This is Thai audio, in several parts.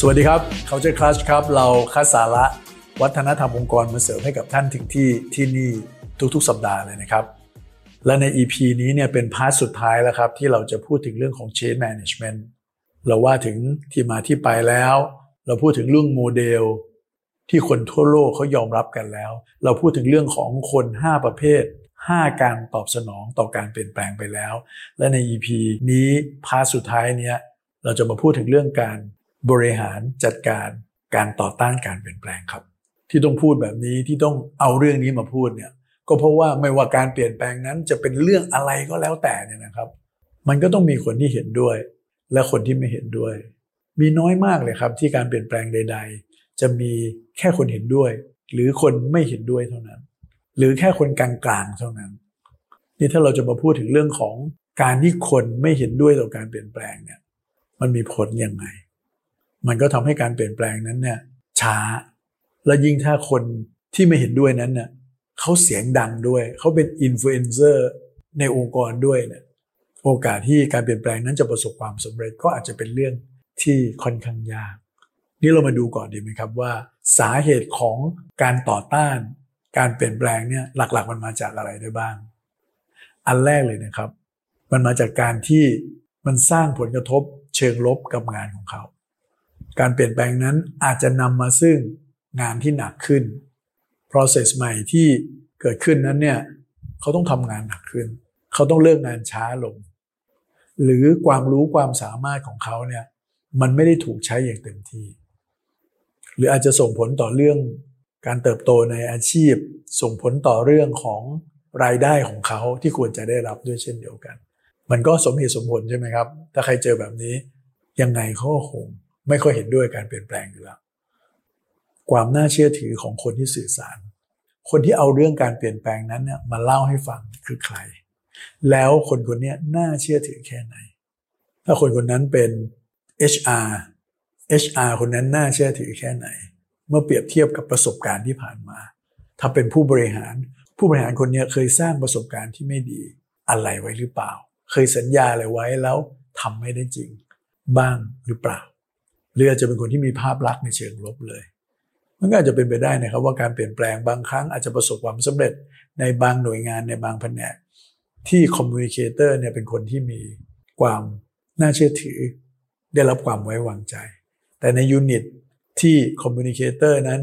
สวัสดีครับ Culture Crush ครับ เราคัดสาระวัฒนธรรมองค์กรมาเสริมให้กับท่านถึงที่ที่นี่ทุกๆ สัปดาห์เลยนะครับ และใน EP นี้เนี่ยเป็น part สุดท้ายแล้วครับ ที่เราจะพูดถึงเรื่องของ Change Management เราว่าถึงที่มาที่ไปแล้ว เราพูดถึงเรื่องโมเดล ที่คนทั่วโลกเขายอมรับกันแล้ว เราพูดถึงเรื่องของคน 5 ประเภท 5 การตอบสนองต่อการเปลี่ยนแปลงไปแล้ว และใน EP นี้พาร์ทสุดท้ายเนี้ยเราจะมาพูดถึงเรื่องการ บริหารจัดการการต่อต้านการเปลี่ยนแปลงครับ ที่ต้องพูดแบบนี้ที่ต้องเอาเรื่องนี้มาพูดเนี่ยก็เพราะว่าไม่ว่าการเปลี่ยนแปลงนั้นจะเป็นเรื่องอะไรก็แล้วแต่เนี่ยนะครับ มันก็ต้องมีคนที่เห็นด้วย และคนที่ไม่เห็นด้วย มีน้อยมากเลยครับ ที่การเปลี่ยนแปลงใด ๆ จะมีแค่คนเห็นด้วย หรือคนไม่เห็นด้วยเท่านั้น หรือแค่คนกลางๆเท่านั้น นี่ถ้าเราจะมาพูดถึงเรื่องของการที่คนไม่เห็นด้วยต่อการเปลี่ยนแปลงเนี่ยมันมีผลยังไง มันก็ทำให้การเปลี่ยนแปลงนั้นเนี่ยช้า และยิ่งถ้าคนที่ไม่เห็นด้วยนั้นเนี่ยเขาเสียงดังด้วย เขาเป็นอินฟลูเอนเซอร์ในองค์กรด้วยเนี่ยโอกาสที่การเปลี่ยนแปลงนั้นจะประสบความสำเร็จก็อาจจะเป็นเรื่องที่ค่อนข้างยาก นี่เรามาดูก่อนดีไหมครับว่า สาเหตุของการต่อต้าน การเปลี่ยนแปลงเนี่ยหลักๆ มันมาจากอะไรได้บ้าง อันแรกเลยนะครับ มันมาจากการที่มันสร้างผลกระทบเชิงลบกับงานของเขา การเปลี่ยนแปลงนั้นอาจจะนำมาซึ่งงานที่หนักขึ้น process ใหม่ที่เกิดขึ้นนั้นเนี่ยเขาต้องทำงานหนักขึ้น เขาต้องเลิกงานช้าลง หรือความรู้ความสามารถของเขาเนี่ยมันไม่ได้ถูกใช้อย่างเต็มที่ หรืออาจจะส่งผลต่อเรื่องการเติบโตในอาชีพ ส่งผลต่อเรื่องของรายได้ของเขาที่ควรจะได้รับด้วยเช่นเดียวกัน มันก็สมเหตุสมผลใช่ไหมครับ ถ้าใครเจอแบบนี้ยังไงเขาก็คง ไม่ค่อยเห็นด้วยการเปลี่ยนแปลงอยู่แล้ว ความน่าเชื่อถือของคนที่สื่อสาร คนที่เอาเรื่องการเปลี่ยนแปลงนั้นเนี่ยมาเล่าให้ฟังคือใคร แล้วคนคนนี้น่าเชื่อถือแค่ไหน ถ้าคนคนนั้นเป็น HR HR คนนั้นน่าเชื่อถือแค่ไหน เมื่อเปรียบเทียบกับประสบการณ์ที่ผ่านมา ถ้าเป็นผู้บริหาร ผู้บริหารคนนี้เคยสร้างประสบการณ์ที่ไม่ดีอะไรไว้หรือเปล่า เคยสัญญาอะไรไว้แล้วทำไม่ได้จริง บ้างหรือเปล่า หรืออาจจะเป็นคนที่มีภาพลักษณ์ในเชิงลบเลย มันก็อาจจะเป็นไปได้นะครับ ว่าการเปลี่ยนแปลงบางครั้งอาจจะประสบความสำเร็จในบางหน่วยงานในบางแผนกที่ communicator เนี่ยเป็นคนที่มีความน่าเชื่อถือ ได้รับความไว้วางใจ แต่ใน unit ที่ communicator นั้น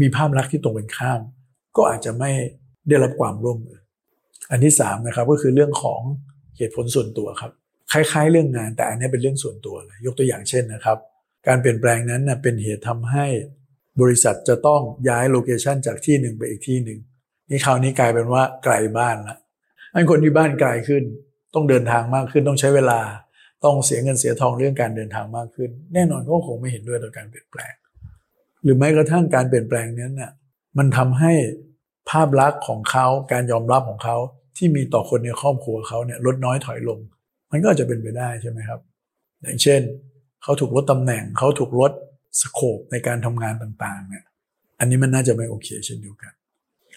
มีภาพลักษณ์ที่ตรงกันข้ามก็อาจจะไม่ได้รับความร่วมมือ อันที่3นะครับก็คือเรื่องของเหตุผลส่วนตัวครับ คล้าย ๆ เรื่องงานแต่อันนี้เป็นเรื่องส่วนตัวเลยยกตัวอย่างเช่นนะครับ การเปลี่ยนแปลงนั้นนะเป็นเหตุทำให้บริษัทจะต้องย้ายโลเคชันจากที่หนึ่งไปอีกที่หนึ่งนี่คราวนี้กลายเป็นว่าไกลบ้านละอันคนที่บ้านไกลขึ้น ต้องเดินทางมากขึ้นต้องใช้เวลา ต้องเสียเงินเสียทองเรื่องการเดินทางมากขึ้น แน่นอนก็คงไม่เห็นด้วยต่อการเปลี่ยนแปลง หรือแม้กระทั่งการเปลี่ยนแปลงนั้นน่ะมันทำให้ภาพลักษณ์ของเขาการยอมรับของเขาที่มีต่อคนในครอบครัวเขาเนี่ยลดน้อยถอยลง มันก็จะเป็นไปได้ใช่ไหมครับ อย่างเช่น เขาถูกลดตำแหน่ง เขาถูกลดสโคปในการทำงานต่างๆเนี่ยอันนี้มันน่าจะไม่โอเคเช่นเดียวกัน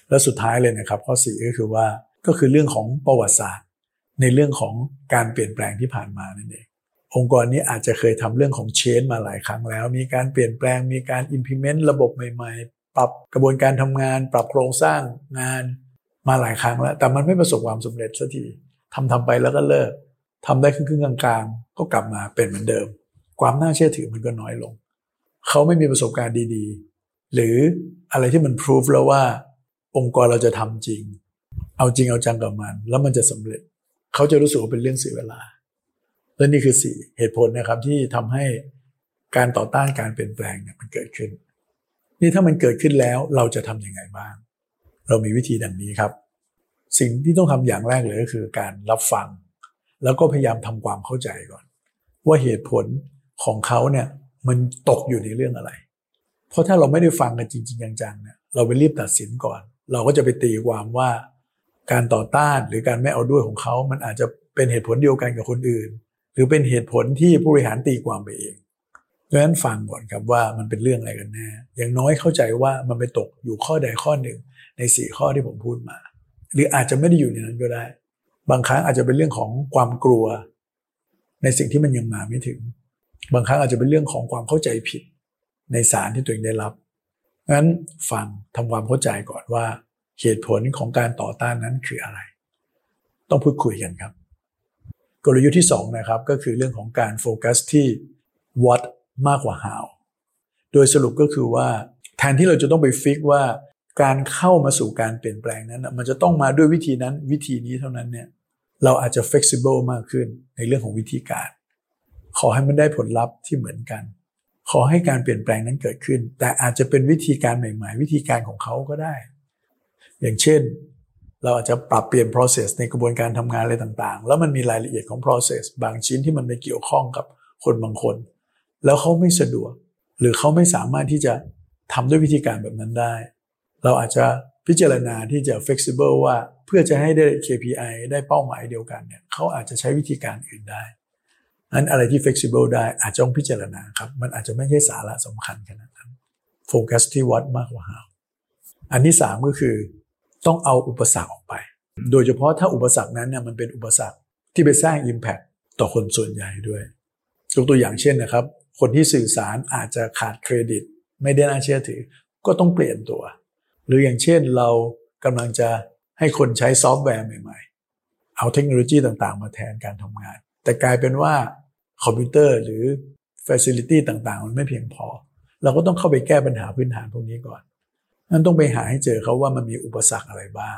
และสุดท้ายเลยนะครับ ข้อสี่ก็คือว่าก็คือเรื่องของประวัติศาสตร์ ในเรื่องของการเปลี่ยนแปลงที่ผ่านมานั่นเององค์กรนี้อาจจะเคยทำเรื่องของเชนมาหลายครั้งแล้ว มีการเปลี่ยนแปลงมีการ implement ระบบใหม่ๆ ปรับกระบวนการทำงาน ปรับโครงสร้างงานมาหลายครั้งแล้ว แต่มันไม่ประสบความสำเร็จสักทีทำทำไปแล้วก็เลิกทำได้ครึ่งๆกลางๆ ก็กลับมาเป็นเหมือนเดิม ความน่าเชื่อถือมันก็น้อยลง เขาไม่มีประสบการณ์ดีๆ หรืออะไรที่มันพิสูจแล้วว่า องค์กรเราจะทำจริง เอาจริงเอาจังกับมัน แล้วมันจะสำเร็จ เขาจะรู้สึกว่าเป็นเรื่องเสียเวลา และนี่คือสี่เหตุผลนะครับที่ทำให้การต่อต้านการเปลี่ยนแปลงเนี่ยมันเกิดขึ้น นี่ถ้ามันเกิดขึ้นแล้วเราจะทำยังไงบ้าง เรามีวิธีดังนี้ครับ สิ่งที่ต้องทำอย่างแรกเลยก็คือการรับฟัง แล้วก็พยายามทำความเข้าใจก่อน ว่าเหตุผล ของเขาเนี่ยมันตกอยู่ในเรื่องอะไร เพราะถ้าเราไม่ได้ฟังกันจริง ๆ จังๆเนี่ยเราไปรีบตัดสินก่อน เราก็จะไปตีความว่าการต่อต้านหรือการไม่เอาด้วยของเขา มันอาจจะเป็นเหตุผลเดียวกันกับคนอื่น หรือเป็นเหตุผลที่ผู้บริหารตีความไปเองดังนั้นฟังก่อนครับว่ามันเป็นเรื่องอะไรกันแน่ อย่างน้อยเข้าใจว่ามันไปตกอยู่ข้อใดข้อหนึ่งในสี่ข้อที่ผมพูดมา หรืออาจจะไม่ได้อยู่ในนั้นก็ได้ บางครั้งอาจจะเป็นเรื่องของความกลัว ในสิ่งที่มันยังมาไม่ถึง บางครั้งอาจจะเป็นเรื่องของความเข้าใจผิดในสารที่ตัวเองได้รับงั้นฟังทำความเข้าใจก่อนว่า เหตุผลของการต่อต้านนั้นคืออะไร ต้องพูดคุยกันครับ กลยุทธ์ที่2นะครับก็คือเรื่องของการโฟกัสที่ what มากกว่า how โดยสรุปก็คือว่า แทนที่เราจะต้องไปฟิกว่า การเข้ามาสู่การเปลี่ยนแปลงนั้น มันจะต้องมาด้วยวิธีนั้นวิธีนี้เท่านั้นเนี่ยเราอาจจะ flexible มากขึ้นในเรื่องของวิธีการ ขอให้มันได้ผลลัพธ์ที่เหมือนกัน ขอให้การเปลี่ยนแปลงนั้นเกิดขึ้น แต่อาจจะเป็นวิธีการใหม่ ๆ วิธีการของเขาก็ได้ อย่างเช่น เราอาจจะปรับเปลี่ยน process ในกระบวนการทำงานอะไรต่างๆ แล้วมันมีรายละเอียดของ process บางชิ้นที่มันไปเกี่ยวข้องกับคนบางคน แล้วเขาไม่สะดวก หรือเขาไม่สามารถที่จะทำด้วยวิธีการแบบนั้นได้ เราอาจจะพิจารณาที่จะ flexible ว่าเพื่อจะให้ได้ KPI ได้เป้าหมายเดียวกันเนี่ยเขาอาจจะใช้วิธีการอื่นได้ อันอะไรที่ flexible ได้อาจจะต้องพิจารณาครับ มันอาจจะไม่ใช่สาระสำคัญขนาดนั้นโฟกัสที่วัดมากกว่า how อันที่สามก็คือต้องเอาอุปสรรคออกไป โดยเฉพาะถ้าอุปสรรคนั้นเนี่ยมันเป็นอุปสรรคที่ไปสร้าง Impact ต่อคนส่วนใหญ่ด้วยยกตัวอย่างเช่นนะครับ คนที่สื่อสารอาจจะขาดเครดิต ไม่ได้น่าเชื่อถือ ก็ต้องเปลี่ยนตัว หรืออย่างเช่นเรากำลังจะให้คนใช้ซอฟต์แวร์ใหม่ ๆ เอาเทคโนโลยีต่างๆ มาแทนการทำงาน แต่กลายเป็นว่าคอมพิวเตอร์หรือ facility ต่างๆ มันไม่เพียงพอ เราก็ต้องเข้าไปแก้ปัญหาพื้นฐานพวกนี้ก่อนนั้นต้องไปหาให้เจอเขาว่ามันมีอุปสรรคอะไรบ้าง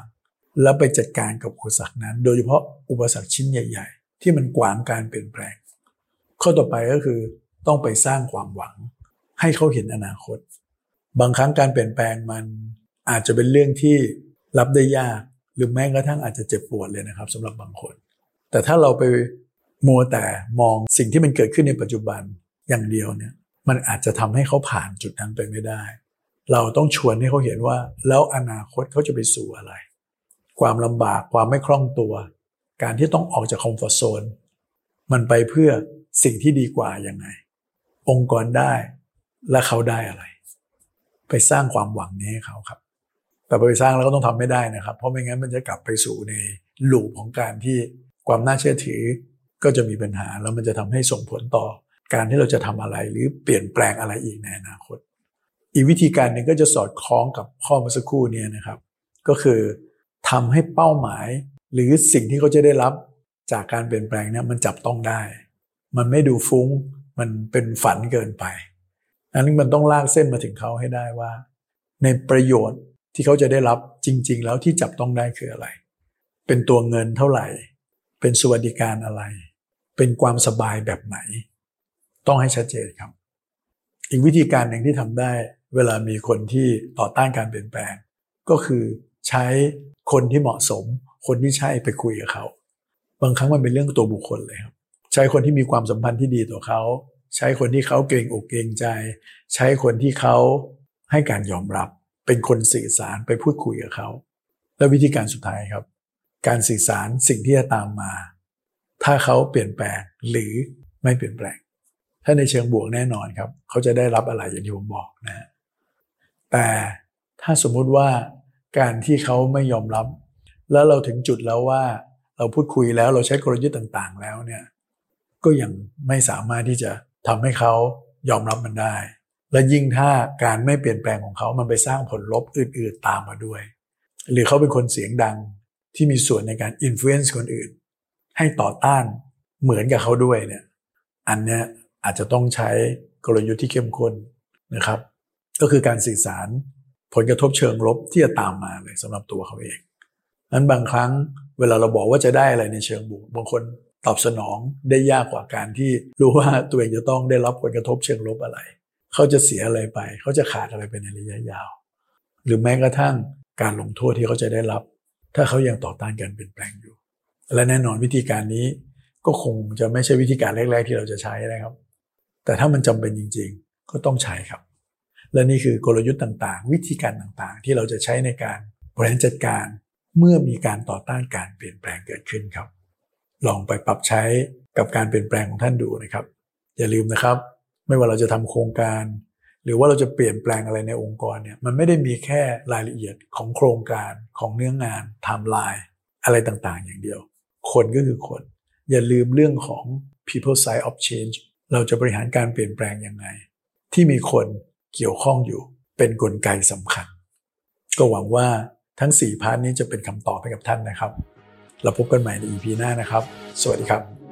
แล้วไปจัดการกับอุปสรรคนั้น โดยเฉพาะอุปสรรคชิ้นใหญ่ ๆ ที่มันกวางการเปลี่ยนแปลง ข้อต่อไปก็คือต้องไปสร้างความหวัง ให้เขาเห็นอนาคต บางครั้งการเปลี่ยนแปลงมันอาจจะเป็นเรื่องที่รับได้ยาก หรือแม้กระทั่งอาจจะเจ็บปวดเลยนะครับสำหรับบางคน แต่ถ้าเราไป มัวแต่มองสิ่งที่มันเกิดขึ้นในปัจจุบันอย่างเดียวเนี่ยมันอาจจะทำให้เขาผ่านจุดนั้นไปไม่ได้ เราต้องชวนให้เขาเห็นว่า แล้วอนาคตเขาจะไปสู่อะไร ความลำบากความไม่คล่องตัว การที่ต้องออกจากคอมฟอร์ทโซนมันไปเพื่อสิ่งที่ดีกว่ายังไง องค์กรได้และเขาได้อะไร ไปสร้างความหวังนี้ให้เขาครับ แต่ไปสร้างแล้วก็ต้องทำไม่ได้นะครับ เพราะไม่งั้นมันจะกลับไปสู่ในหลูปของการที่ความน่าเชื่อถือ ก็จะมีปัญหาแล้วมันจะทำให้ส่งผลต่อ การที่เราจะทำอะไรหรือเปลี่ยนแปลงอะไรอีกในอนาคต อีกวิธีการหนึ่งก็จะสอดคล้องกับข้อเมื่อสักครู่นี้นะครับ ก็คือทำให้เป้าหมายหรือสิ่งที่เขาจะได้รับจากการเปลี่ยนแปลงนี้มันจับต้องได้ มันไม่ดูฟุง้งมันเป็นฝันเกินไปอันนี้มันต้องลากเส้นมาถึงเขาให้ได้ว่า ในประโยชน์ที่เขาจะได้รับจริง ๆ แล้วที่จับต้องได้คืออะไร เป็นตัวเงินเท่าไหร่ เป็นสวัสดิการอะไร เป็นความสบายแบบไหน ต้องให้ชัดเจนครับ อีกวิธีการหนึ่งที่ทำได้ เวลามีคนที่ต่อต้านการเปลี่ยนแปลง ก็คือใช้คนที่เหมาะสม คนที่ใช่ไปคุยกับเขาบางครั้งมันเป็นเรื่องตัวบุคคลเลยครับ ใช้คนที่มีความสัมพันธ์ที่ดีต่อเขา ใช้คนที่เขาเกรงอกเกรงใจ ใช้คนที่เขาให้การยอมรับ เป็นคนสื่อสารไปพูดคุยกับเขา และวิธีการสุดท้ายครับ การสื่อสารสิ่งที่จะตามมา ถ้าเขาเปลี่ยนแปลงหรือไม่เปลี่ยนแปลง ถ้าในเชิงบวกแน่นอนครับ เขาจะได้รับอะไรอย่างที่ผมบอกนะฮะแต่ถ้าสมมุติว่าการที่เขาไม่ยอมรับ แล้วเราถึงจุดแล้วว่าเราพูดคุยแล้วเราใช้กลยุทธ์ต่างๆ แล้วเนี่ยก็ยังไม่สามารถที่จะทำให้เขายอมรับมันได้ และยิ่งถ้าการไม่เปลี่ยนแปลงของเขามันไปสร้างผลลบอื่น ๆ ตามมาด้วย หรือเขาเป็นคนเสียงดังที่มีส่วนในการ influence คนอื่น ให้ต่อต้านเหมือนกับเขาด้วยเนี่ยอันเนี้ยอาจจะต้องใช้กลยุทธ์ที่เข้มข้นนะครับ ก็คือการสื่อสารผลกระทบเชิงลบที่จะตามมาเลยสำหรับตัวเขาเองนั้นบางครั้งเวลาเราบอกว่าจะได้อะไรในเชิงบวกบางคนตอบสนองได้ยากกว่าการที่รู้ว่าตัวเองจะต้องได้รับผลกระทบเชิงลบอะไร เขาจะเสียอะไรไป เขาจะขาดอะไรไปในระยะยาว หรือแม้กระทั่งการลงโทษที่เขาจะได้รับ ถ้าเขายังต่อต้านการเปลี่ยนแปลงอยู่ และแน่นอนวิธีการนี้ก็คงจะไม่ใช่วิธีการแรก ๆ ที่เราจะใช้นะครับ แต่ถ้ามันจำเป็นจริง ๆ ก็ต้องใช้ครับ และนี่คือกลยุทธ์ต่างๆ วิธีการต่างๆ ที่เราจะใช้ในการบริหารจัดการเมื่อมีการต่อต้านการเปลี่ยนแปลงเกิดขึ้นครับ ลองไปปรับใช้กับการเปลี่ยนแปลงของท่านดูนะครับ อย่าลืมนะครับ ไม่ว่าเราจะทำโครงการ หรือว่าเราจะเปลี่ยนแปลงอะไรในองค์กรเนี่ยมันไม่ได้มีแค่รายละเอียดของโครงการของเนื้องานไทม์ไลน์อะไรต่างๆ อย่างเดียว คนก็คือคน อย่าลืมเรื่องของ people side of change เราจะบริหารการเปลี่ยนแปลงยังไง ที่มีคนเกี่ยวข้องอยู่ เป็นกลไกสำคัญ ก็หวังว่าทั้ง 4 พาร์ทนี้จะเป็นคำตอบให้กับท่านนะครับ เราพบกันใหม่ใน EP หน้านะครับ สวัสดีครับ